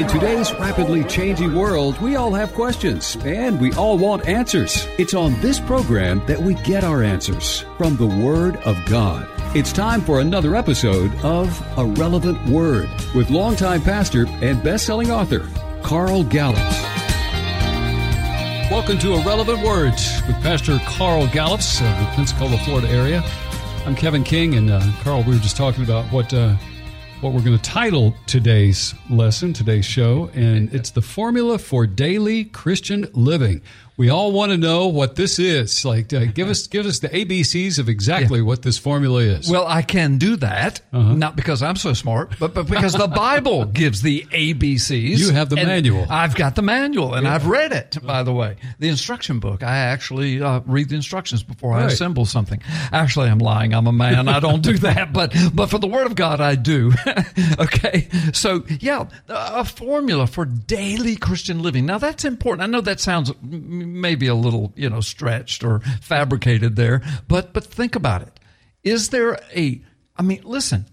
In today's rapidly changing world, we all have questions and we all want answers. It's on this program that we get our answers from the Word of God. It's time for another episode of A Relevant Word with longtime pastor and best-selling author Carl Gallups. Welcome to A Relevant Word with Pastor Carl Gallups of the Pensacola, Florida area. I'm Kevin King, and uh, Carl, we were just talking about what uh, what we're going to title today's lesson, today's show, and it's the formula for daily Christian living. We all want to know what this is. Like, uh, give us give us the ABCs of exactly yeah. what this formula is. Well, I can do that, uh-huh. not because I'm so smart, but, but because the Bible gives the ABCs. You have the manual. I've got the manual, and yeah. I've read it. By the way, the instruction book. I actually uh, read the instructions before right. I assemble something. Actually, I'm lying. I'm a man. I don't do that, but but for the Word of God, I do. okay, so yeah, a formula for daily Christian living. Now that's important. I know that sounds maybe a little, you know, stretched or fabricated there, but but think about it. Is there a I mean, listen,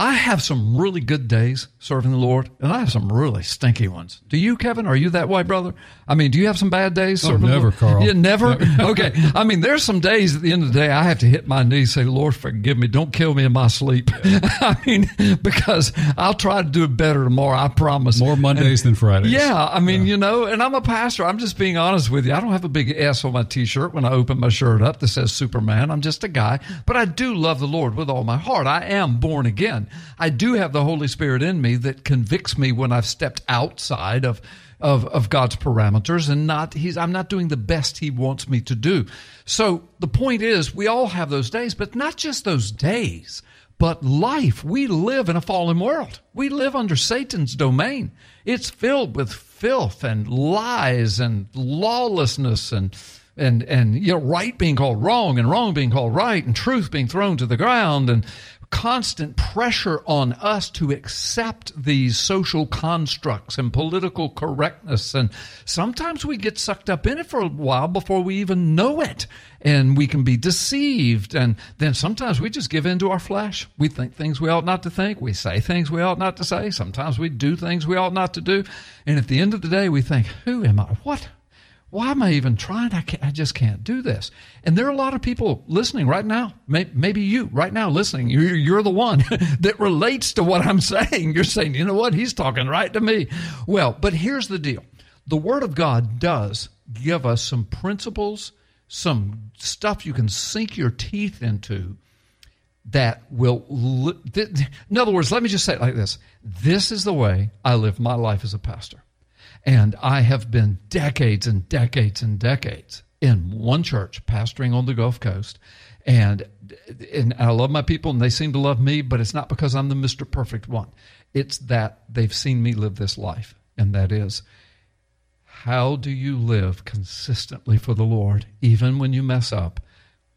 I have some really good days serving the Lord, and I have some really stinky ones. Do you, Kevin? Are you that way, brother? I mean, do you have some bad days? Oh, never, Carl. Yeah, never? okay. I mean, there's some days at the end of the day I have to hit my knees say, Lord, forgive me. Don't kill me in my sleep. I mean, because I'll try to do it better tomorrow. I promise. More Mondays and, than Fridays. Yeah. I mean, yeah. you know, and I'm a pastor. I'm just being honest with you. I don't have a big S on my t-shirt when I open my shirt up that says Superman. I'm just a guy, but I do love the Lord with all my heart. I am born again. I do have the Holy Spirit in me that convicts me when I've stepped outside of of, of God's parameters and not he's I'm not doing the best he wants me to do. So the point is we all have those days, but not just those days, but life. We live in a fallen world. We live under Satan's domain. It's filled with filth and lies and lawlessness and and and you know right being called wrong and wrong being called right and truth being thrown to the ground and constant pressure on us to accept these social constructs and political correctness. And sometimes we get sucked up in it for a while before we even know it. And we can be deceived. And then sometimes we just give in to our flesh. We think things we ought not to think. We say things we ought not to say. Sometimes we do things we ought not to do. And at the end of the day, we think, who am I? What? Why am I even trying? I, I just can't do this. And there are a lot of people listening right now. maybe you right now listening. You're, you're the one that relates to what I'm saying. You're saying, you know what? He's talking right to me. Well, but here's the deal. The Word of God does give us some principles, some stuff you can sink your teeth into that will, in other words, let me just say it like this. This is the way I live my life as a pastor. And I have been decades and decades and decades in one church pastoring on the Gulf Coast. And, and I love my people and they seem to love me, but it's not because I'm the Mr. Perfect one. It's that they've seen me live this life. And that is, how do you live consistently for the Lord, even when you mess up?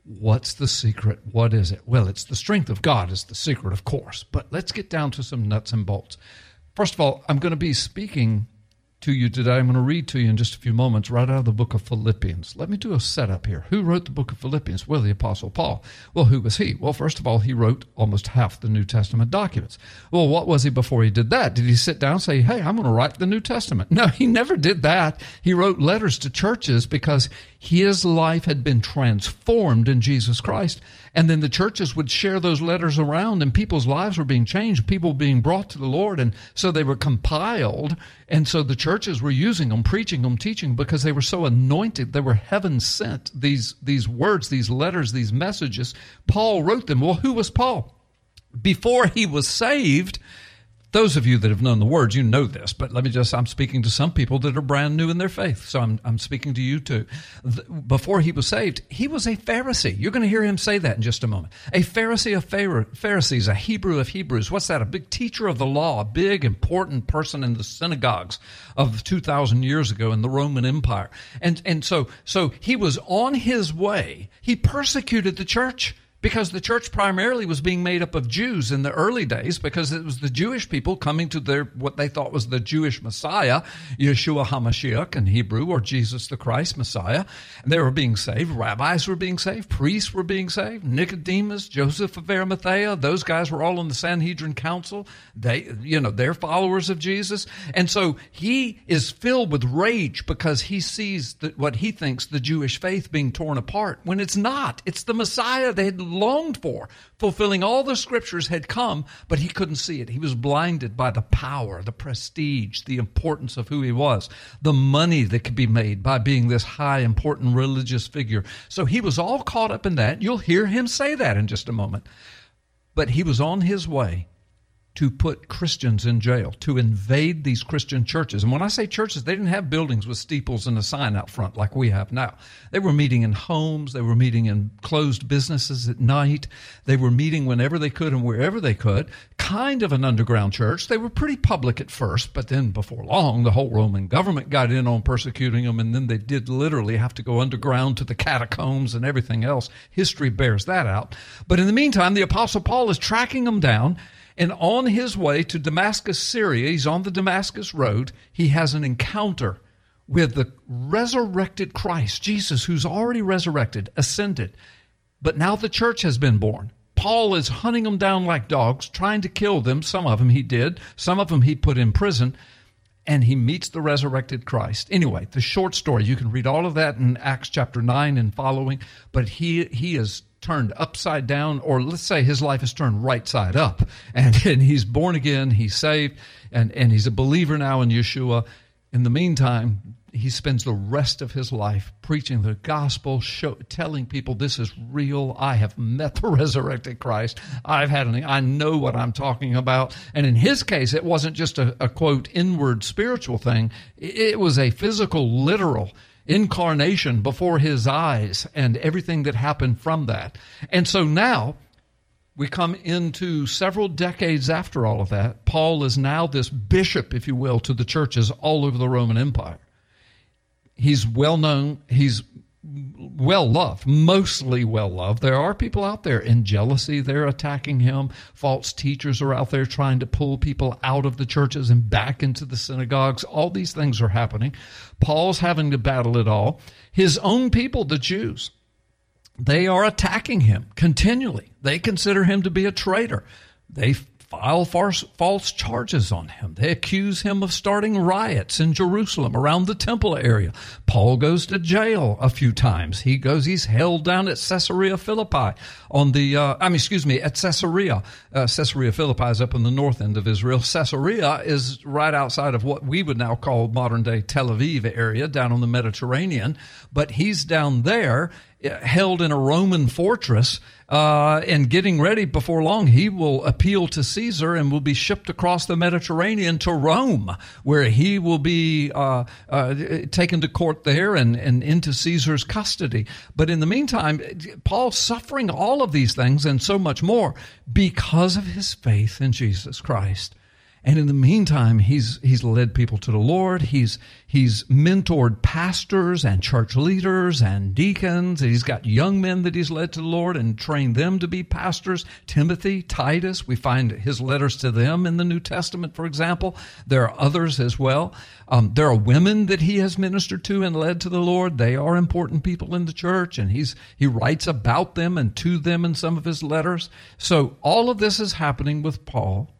What's the secret? What is it? Well, it's the strength of God is the secret, of course. But let's get down to some nuts and bolts. First of all, I'm going to be speaking to you today. I'm going to read to you in just a few moments right out of the book of Philippians. Let me do a setup here. Who wrote the book of Philippians? Well, the Apostle Paul. Well, who was he? Well, first of all, he wrote almost half the New Testament documents. Well, what was he before he did that? Did he sit down and say, hey, I'm going to write the New Testament? No, he never did that. He wrote letters to churches because his life had been transformed in Jesus Christ. And then the churches would share those letters around, and people's lives were being changed, people being brought to the Lord. And so they were compiled. And so the churches were using them, preaching them, teaching because they were so anointed. They were heaven sent, these, these words, these letters, these messages. Paul wrote them. Well, who was Paul? Before he was saved, those of you that have known the words, you know this, but let me just, I'm speaking to some people that are brand new in their faith. So I'm, I'm speaking to you too. Before he was saved, he was a Pharisee. You're going to hear him say that in just a moment. A Pharisee of Pharisees, a Hebrew of Hebrews. What's that? A big teacher of the law, a big important person in the synagogues of 2,000 years ago in the Roman Empire. And, and so, so he was on his way. He persecuted the church because the church primarily was being made up of Jews in the early days because it was the Jewish people coming to their what they thought was the Jewish Messiah, Yeshua HaMashiach in Hebrew, or Jesus the Christ Messiah. And they were being saved. Rabbis were being saved. Priests were being saved. Nicodemus, Joseph of Arimathea, those guys were all in the Sanhedrin Council. They, you know, they're followers of Jesus. And so he is filled with rage because he sees that what he thinks the Jewish faith being torn apart when it's not. It's the Messiah they had longed for, fulfilling all the scriptures had come, but he couldn't see it. He was blinded by the power, the prestige, the importance of who he was, the money that could be made by being this high, important religious figure. So he was all caught up in that. You'll hear him say that in just a moment. But he was on his way to put Christians in jail, to invade these Christian churches. And when I say churches, they didn't have buildings with steeples and a sign out front like we have now. They were meeting in homes, they were meeting in closed businesses at night, they were meeting whenever they could and wherever they could. Kind of an underground church. They were pretty public at first, but then before long, the whole Roman government got in on persecuting them, and then they did literally have to go underground to the catacombs and everything else. History bears that out. But in the meantime, the Apostle Paul is tracking them down and on his way to Damascus, Syria, he's on the Damascus Road, he has an encounter with the resurrected Christ, Jesus, who's already resurrected, ascended. But now the church has been born. Paul is hunting them down like dogs, trying to kill them. Some of them he did, some of them he put in prison, and he meets the resurrected Christ. Anyway, the short story, you can read all of that in Acts chapter 9 and following, but he, he is turned upside down, or let's say his life is turned right side up, and, and he's born again, he's saved, and, and he's a believer now in Yeshua. In the meantime, he spends the rest of his life preaching the gospel, show, telling people this is real. I have met the resurrected Christ. I've had an, I know what I'm talking about. And in his case, it wasn't just a, a quote inward spiritual thing. It was a physical, literal incarnation before his eyes and everything that happened from that. And so now we come into several decades after all of that. Paul is now this bishop, if you will, to the churches all over the Roman Empire. He's well known, he's well loved, mostly well loved. There are people out there in jealousy, they're attacking him. False teachers are out there trying to pull people out of the churches and back into the synagogues. All these things are happening. Paul's having to battle it all. His own people, the Jews, they are attacking him continually. They consider him to be a traitor. They file false, charges on him. They accuse him of starting riots in Jerusalem around the temple area. Paul goes to jail a few times. He goes, he's held down at Caesarea Philippi on the, uh, I mean, excuse me, at Caesarea. Uh, Caesarea Philippi is up in the north end of Israel. Caesarea is right outside of what we would now call modern day Tel Aviv area down on the Mediterranean. But he's down there held in a Roman fortress, uh, and getting ready before long, he will appeal to Caesar and will be shipped across the Mediterranean to Rome, where he will be uh, uh, taken to court there and, and into Caesar's custody. But in the meantime, Paul's suffering all of these things and so much more because of his faith in Jesus Christ. And in the meantime, he's, he's led people to the Lord. He's, he's mentored pastors and church leaders and deacons. He's got young men that he's led to the Lord and trained them to be pastors. Timothy, Titus, we find his letters to them in the New Testament, for example. There are others as well. Um, there are women that he has ministered to and led to the Lord. They are important people in the church, and he's, he writes about them and to them in some of his letters. So all of this is happening with Paul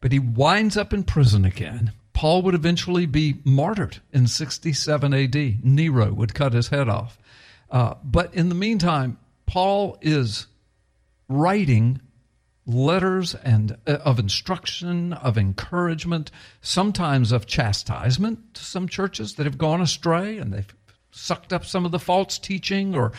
but he winds up in prison again. Paul would eventually be martyred in 67 AD. Nero would cut his head off. Uh, but in the meantime, Paul is writing letters and uh, of instruction, of encouragement, sometimes of chastisement to some churches that have gone astray and they've sucked up some of the false teaching or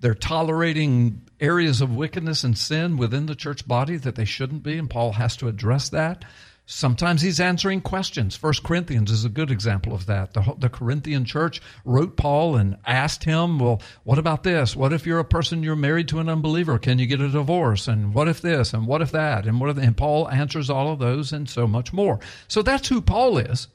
they're tolerating areas of wickedness and sin within the church body that they shouldn't be, and Paul has to address that. Sometimes he's answering questions. First Corinthians is a good example of that. The, the, Corinthian church wrote Paul and asked him, well, what about this? What if you're a person, you're married to an unbeliever? Can you get a divorce? And what if this? And what if that? And what if, and Paul answers all of those and so much more. So that's who Paul is.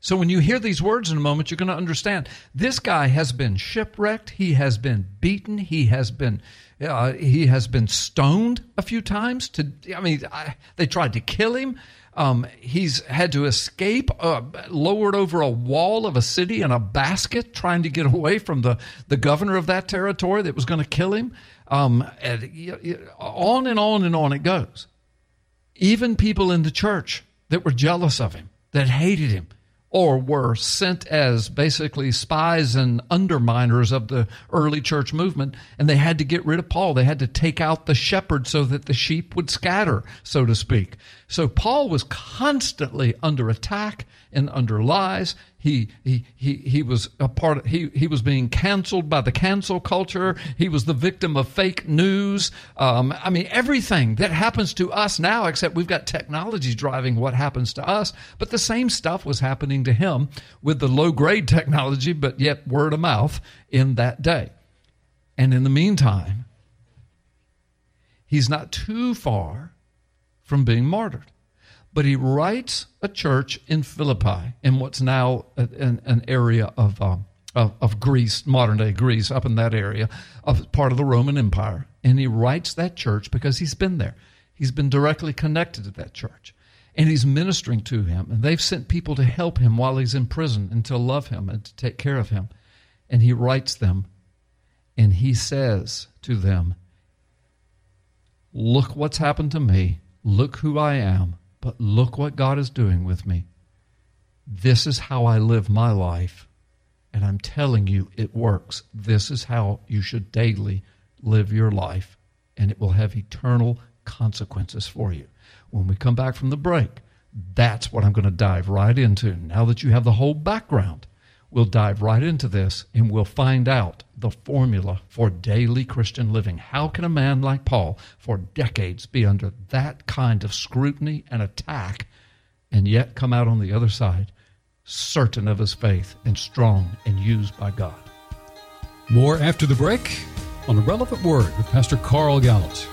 So when you hear these words in a moment, you're going to understand this guy has been shipwrecked. He has been beaten. He has been uh, he has been stoned a few times. To I mean, I, they tried to kill him. Um, he's had to escape, uh, lowered over a wall of a city in a basket, trying to get away from the, the governor of that territory that was going to kill him. Um, and, on and on and on it goes. Even people in the church that were jealous of him, that hated him, or were sent as basically spies and underminers of the early church movement, and they had to get rid of Paul. They had to take out the shepherd so that the sheep would scatter, so to speak. So Paul was constantly under attack and under lies. He, he, he, he was a part of, he, he was being canceled by the cancel culture. He was the victim of fake news. Um, I mean, everything that happens to us now, except we've got technology driving what happens to us. But the same stuff was happening to him with the low grade technology, but yet word of mouth in that day. And in the meantime, he's not too far from being martyred but he writes a church in Philippi, in what's now an, an area of, um, of, of Greece, modern day Greece, up in that area, of part of the Roman Empire. And he writes that church because he's been there. He's been directly connected to that church. And he's ministering to him. And they've sent people to help him while he's in prison and to love him and to take care of him. And he writes them and he says to them, Look what's happened to me. Look who I am. But look what God is doing with me. This is how I live my life. And I'm telling you, it works. This is how you should daily live your life, and it will have eternal consequences for you. When we come back from the break, that's what I'm going to dive right into. Now that you have the whole background, we'll dive right into this and we'll find out the formula for daily Christian living. How can a man like Paul, for decades, be under that kind of scrutiny and attack and yet come out on the other side certain of his faith and strong and used by God? More after the break on the relevant word with Pastor Carl Gallups.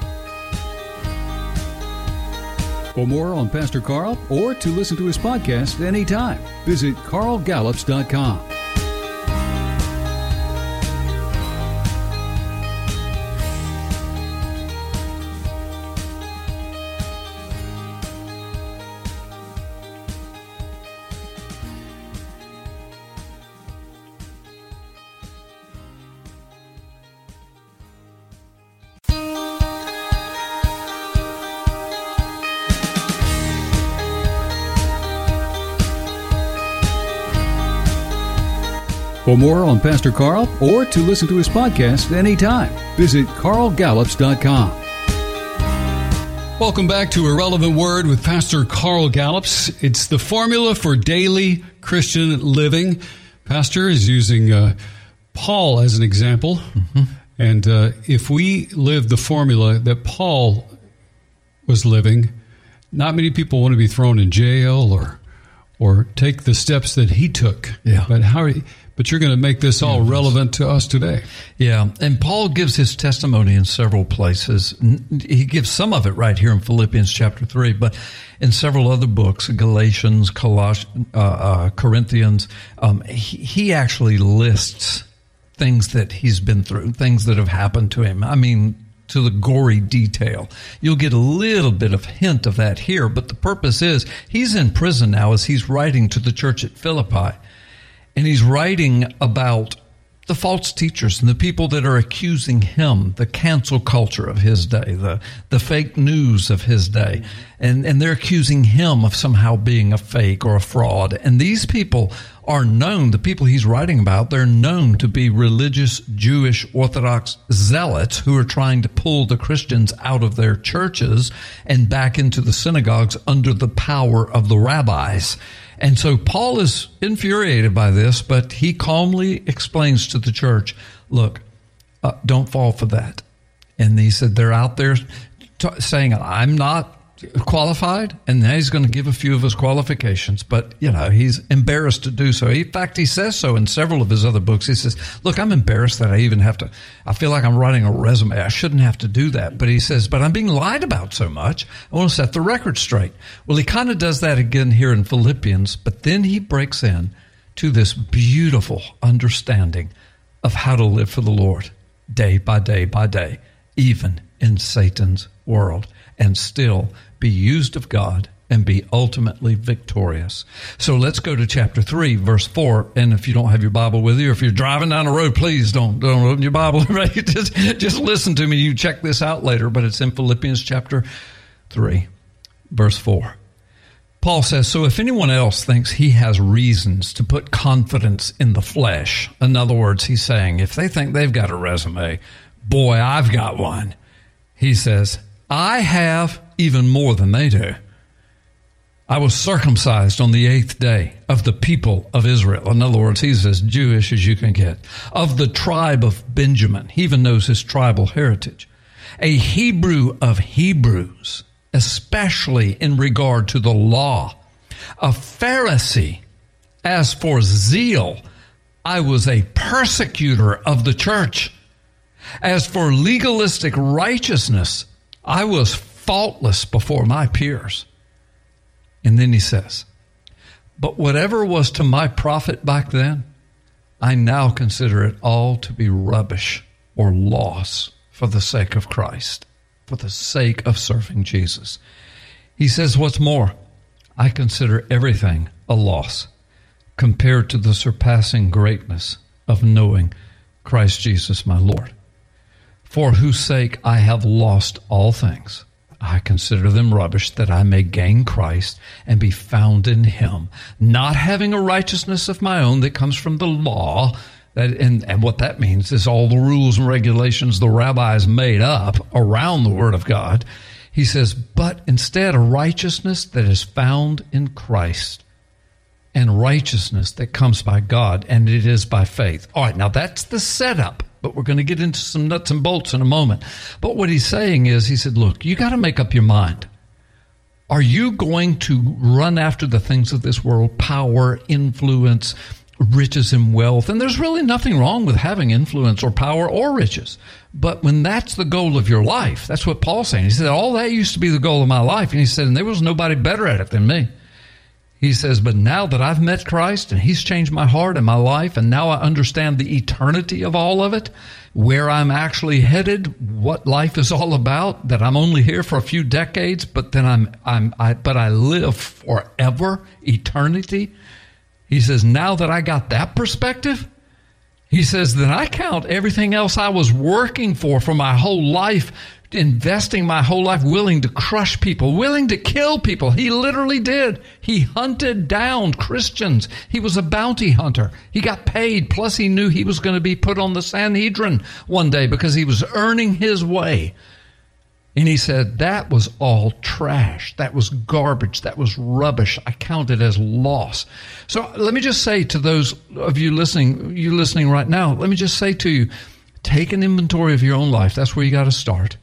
For more on Pastor Carl or to listen to his podcast anytime, visit carlgallups.com. For more on Pastor Carl or to listen to his podcast anytime, visit carlgallups.com. Welcome back to A Relevant Word with Pastor Carl Gallups. It's the formula for daily Christian living. Pastor is using uh, Paul as an example. Mm-hmm. And uh, if we live the formula that Paul was living, not many people want to be thrown in jail or or take the steps that he took. Yeah. But how but you're going to make this all relevant to us today. Yeah. And Paul gives his testimony in several places. He gives some of it right here in Philippians chapter 3, but in several other books, Galatians, Colossians, uh, uh, Corinthians, um, he, he actually lists things that he's been through, things that have happened to him. I mean, to the gory detail. You'll get a little bit of hint of that here, but the purpose is he's in prison now as he's writing to the church at Philippi and he's writing about the false teachers and the people that are accusing him, the cancel culture of his day, the, the fake news of his day. And, and they're accusing him of somehow being a fake or a fraud. And these people are known, the people he's writing about, they're known to be religious Jewish Orthodox zealots who are trying to pull the Christians out of their churches and back into the synagogues under the power of the rabbis. And so Paul is infuriated by this, but he calmly explains to the church, look, uh, don't fall for that. And he said, they're out there t- saying, I'm not qualified, and now he's going to give a few of his qualifications, but you know, he's embarrassed to do so. In fact, he says so in several of his other books. He says, Look, I'm embarrassed that I even have to, I feel like I'm writing a resume. I shouldn't have to do that. But he says, But I'm being lied about so much. I want to set the record straight. Well, he kind of does that again here in Philippians, but then he breaks in to this beautiful understanding of how to live for the Lord day by day by day, even in Satan's world, and still be used of God and be ultimately victorious. So let's go to chapter 3 verse 4 and if you don't have your Bible with you or if you're driving down the road please don't don't open your Bible right just just listen to me you check this out later but it's in Philippians chapter 3 verse 4. Paul says, So if anyone else thinks he has reasons to put confidence in the flesh, in other words, he's saying, if they think they've got a resume, boy, I've got one. He says, I have even more than they do. I was circumcised on the eighth day of the people of Israel. In other words, he's as Jewish as you can get. Of the tribe of Benjamin. He even knows his tribal heritage. A Hebrew of Hebrews, especially in regard to the law. A Pharisee. As for zeal, I was a persecutor of the church. As for legalistic righteousness, I was faultless before my peers. And then he says, But whatever was to my profit back then, I now consider it all to be rubbish or loss for the sake of Christ, for the sake of serving Jesus. He says, What's more, I consider everything a loss compared to the surpassing greatness of knowing Christ Jesus my Lord, for whose sake I have lost all things I consider them rubbish that I may gain Christ and be found in him, not having a righteousness of my own that comes from the law. That, and, and what that means is all the rules and regulations the rabbis made up around the Word of God. He says, but instead a righteousness that is found in Christ and righteousness that comes by God, and it is by faith. All right, now that's the setup but we're going to get into some nuts and bolts in a moment. But what he's saying is, he said, look, you got to make up your mind. Are you going to run after the things of this world, power, influence, riches, and wealth? And there's really nothing wrong with having influence or power or riches. But when that's the goal of your life, that's what Paul's saying. He said, all that used to be the goal of my life. And he said, and there was nobody better at it than me. He says, But now that I've met Christ and He's changed my heart and my life, and now I understand the eternity of all of it, where I'm actually headed, what life is all about, that I'm only here for a few decades, but then I'm, I'm, I, but I live forever, eternity. He says, Now that I got that perspective, he says, then I count everything else I was working for for my whole life investing my whole life willing to crush people, willing to kill people. He literally did. He hunted down Christians. He was a bounty hunter. He got paid, plus he knew he was going to be put on the Sanhedrin one day because he was earning his way. And he said, that was all trash. That was garbage. That was rubbish. I count it as loss. So let me just say to those of you listening, you listening right now, let me just say to you, take an inventory of your own life. That's where you got to start.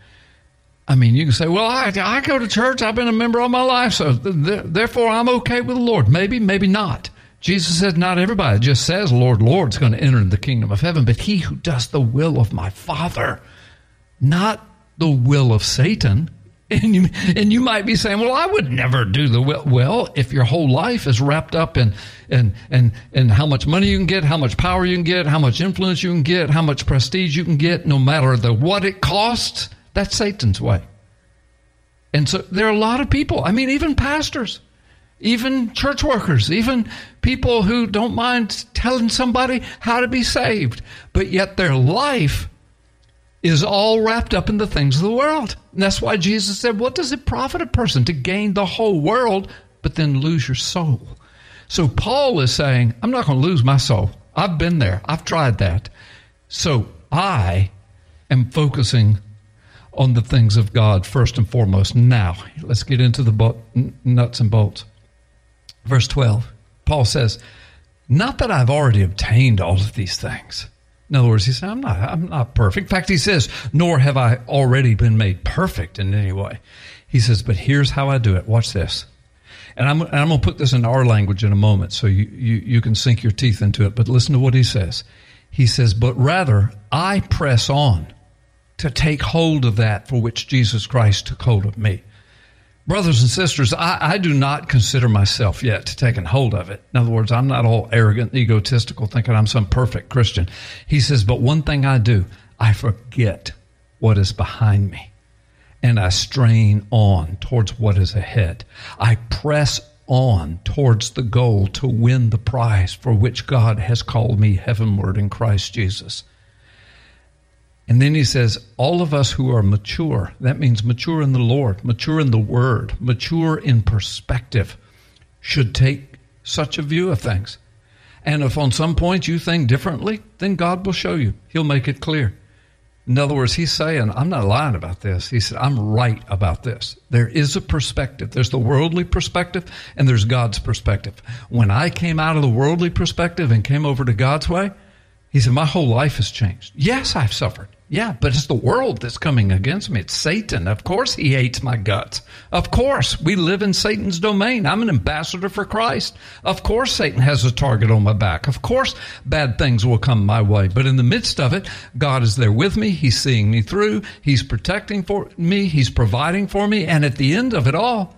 I mean, you can say, well, I, I go to church. I've been a member all my life. So th- therefore, I'm okay with the Lord. Maybe, maybe not. Jesus said, not everybody just says, Lord, Lord, is going to enter the kingdom of heaven, but he who does the will of my Father, not the will of Satan. And you, and you might be saying, well, I would never do the will. Well, if your whole life is wrapped up in, in, in, in how much money you can get, how much power you can get, how much influence you can get, how much prestige you can get, no matter the what it costs, that's Satan's way. And so there are a lot of people, I mean, even pastors, even church workers, even people who don't mind telling somebody how to be saved, but yet their life is all wrapped up in the things of the world. And that's why Jesus said, What does it profit a person to gain the whole world, but then lose your soul? So Paul is saying, I'm not going to lose my soul. I've been there, I've tried that. So I am focusing on the things of God first and foremost. Now, let's get into the nuts and bolts. Verse 12, Paul says, Not that I've already obtained all of these things In other words, he said, I'm not, I'm not perfect. In fact, he says, nor have I already been made perfect in any way. He says, but here's how I do it. Watch this. And I'm, I'm going to put this in our language in a moment so you, you, you can sink your teeth into it. But listen to what he says. He says, but rather I press on to take hold of that for which Jesus Christ took hold of me. Brothers and sisters, I, I, do not consider myself yet to taking hold of it. In other words, I'm not all arrogant, egotistical, thinking I'm some perfect Christian. He says, but one thing I do, I forget what is behind me and I strain on towards what is ahead. I press on towards the goal to win the prize for which God has called me heavenward in Christ Jesus. And then he says, all of us who are mature, that means mature in the Lord, mature in the Word, mature in perspective, should take such a view of things. And if on some point you think differently, then God will show you. He'll make it clear. In other words, he's saying, I'm not lying about this. He said, I'm right about this. There is a perspective. There's the worldly perspective and there's God's perspective. When I came out of the worldly perspective and came over to God's way, he said, My whole life has changed. Yes, I've suffered. Yeah, but it's the world that's coming against me. It's Satan. Of course, he hates my guts. Of course, we live in Satan's domain. I'm an ambassador for Christ. Of course, Satan has a target on my back. Of course, bad things will come my way. But in the midst of it, God is there with me. He's seeing me through. He's protecting for me. He's providing for me. And at the end of it all,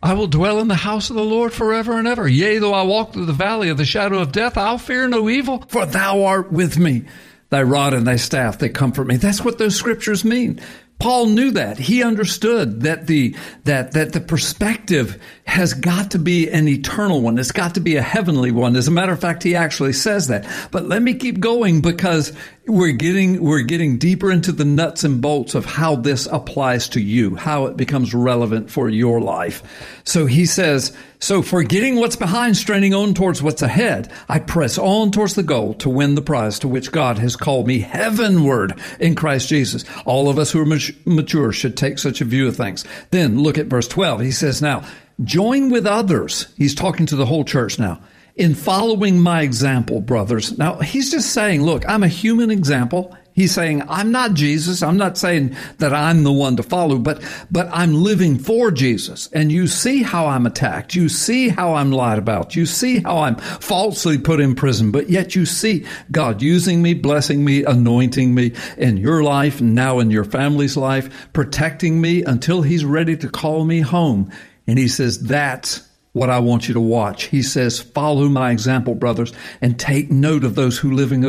I will dwell in the house of the Lord forever and ever. Yea, though I walk through the valley of the shadow of death, I'll fear no evil, for thou art with me. Thy rod and thy staff, they comfort me. That's what those scriptures mean. Paul knew that. He understood that the, that, that the perspective has got to be an eternal one. It's got to be a heavenly one. As a matter of fact, he actually says that. But let me keep going because we're getting, we're getting deeper into the nuts and bolts of how this applies to you, how it becomes relevant for your life. So he says, so forgetting what's behind, straining on towards what's ahead, I press on towards the goal to win the prize to which God has called me heavenward in Christ Jesus. All of us who are mature should take such a view of things. Then look at verse 12. He says, now join with others. He's talking to the whole church now in following my example, brothers. Now, he's just saying, look, I'm a human example. He's saying, I'm not Jesus. I'm not saying that I'm the one to follow, but, but I'm living for Jesus. And you see how I'm attacked. You see how I'm lied about. You see how I'm falsely put in prison, but yet you see God using me, blessing me, anointing me in your life, now in your family's life, protecting me until he's ready to call me home. And he says, that's what I want you to watch. He says, follow my example, brothers, and take note of those who living,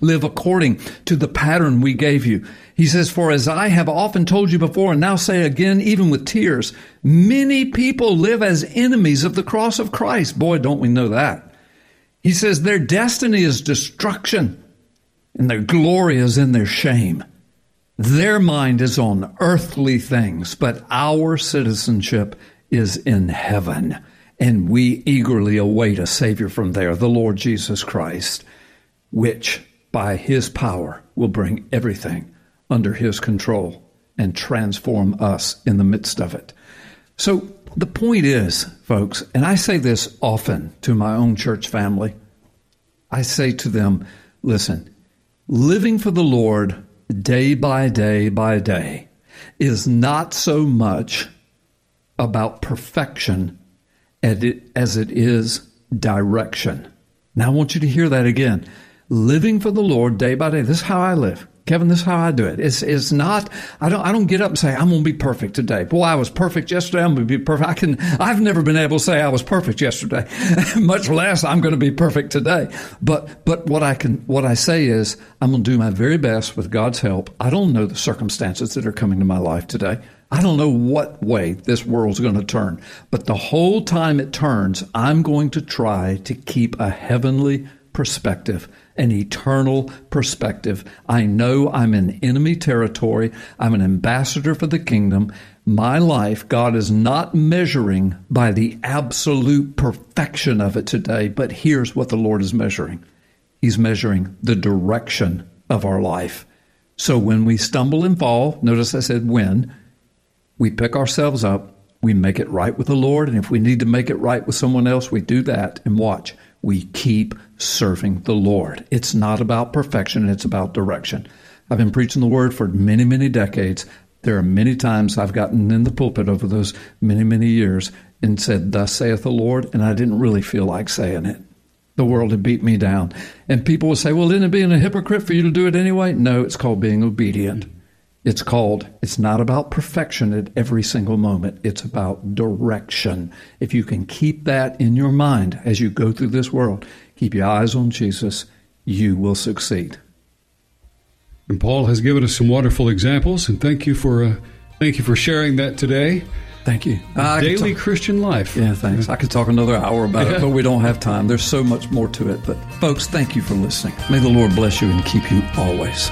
live according to the pattern we gave you. He says, for as I have often told you before and now say again, even with tears, many people live as enemies of the cross of Christ. Boy, don't we know that. He says their destiny is destruction and their glory is in their shame. Their mind is on earthly things, but our citizenship is in heaven and we eagerly await a Savior from there, the Lord Jesus Christ, which by His power will bring everything under His control and transform us in the midst of it. So the point is, folks, and I say this often to my own church family, I say to them, listen, living for the Lord day by day by day is not so much about perfection as it is direction. Now, I want you to hear that again. Living for the Lord day by day. This is how I live. Kevin, this is how I do it. It's, it's not, I don't, I don't get up and say, I'm going to be perfect today. Boy, I was perfect yesterday. I'm going to be perfect. I can, I've never been able to say I was perfect yesterday, much less I'm going to be perfect today. But, but what I can, what I say is I'm going to do my very best with God's help. I don't know the circumstances that are coming to my life today. I don't know what way this world's going to turn, but the whole time it turns, I'm going to try to keep a heavenly perspective, an eternal perspective. I know I'm in enemy territory. I'm an ambassador for the kingdom. My life, God is not measuring by the absolute perfection of it today, but here's what the Lord is measuring He's measuring the direction of our life. So when we stumble and fall, notice I said when, we pick ourselves up, we make it right with the Lord, and if we need to make it right with someone else, we do that and watch. we keep serving the Lord. It's not about perfection, it's about direction. I've been preaching the word for many, many decades. There are many times I've gotten in the pulpit over those many, many years and said, Thus saith the Lord, and I didn't really feel like saying it. The world had beat me down. And people would say, Well, isn't it being a hypocrite for you to do it anyway? No, it's called being obedient. It's called, it's not about perfection at every single moment. It's about direction. If you can keep that in your mind as you go through this world, keep your eyes on Jesus, you will succeed. And Paul has given us some wonderful examples, and thank you for uh, thank you for sharing that today. Thank you. Daily talk, Christian life. Yeah, thanks. I could talk another hour about it, but we don't have time. There's so much more to it. But folks, thank you for listening. May the Lord bless you and keep you always.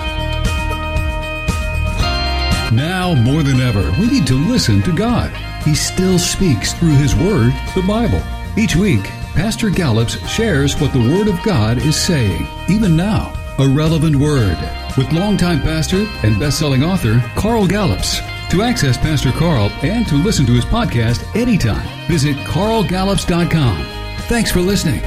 Now more than ever, we need to listen to God. He still speaks through His Word, the Bible. Each week, Pastor Gallups shares what the Word of God is saying, even now. A relevant word with longtime pastor and best-selling author Carl Gallups. To access Pastor Carl and to listen to his podcast anytime, visit carlgallups.com. Thanks for listening.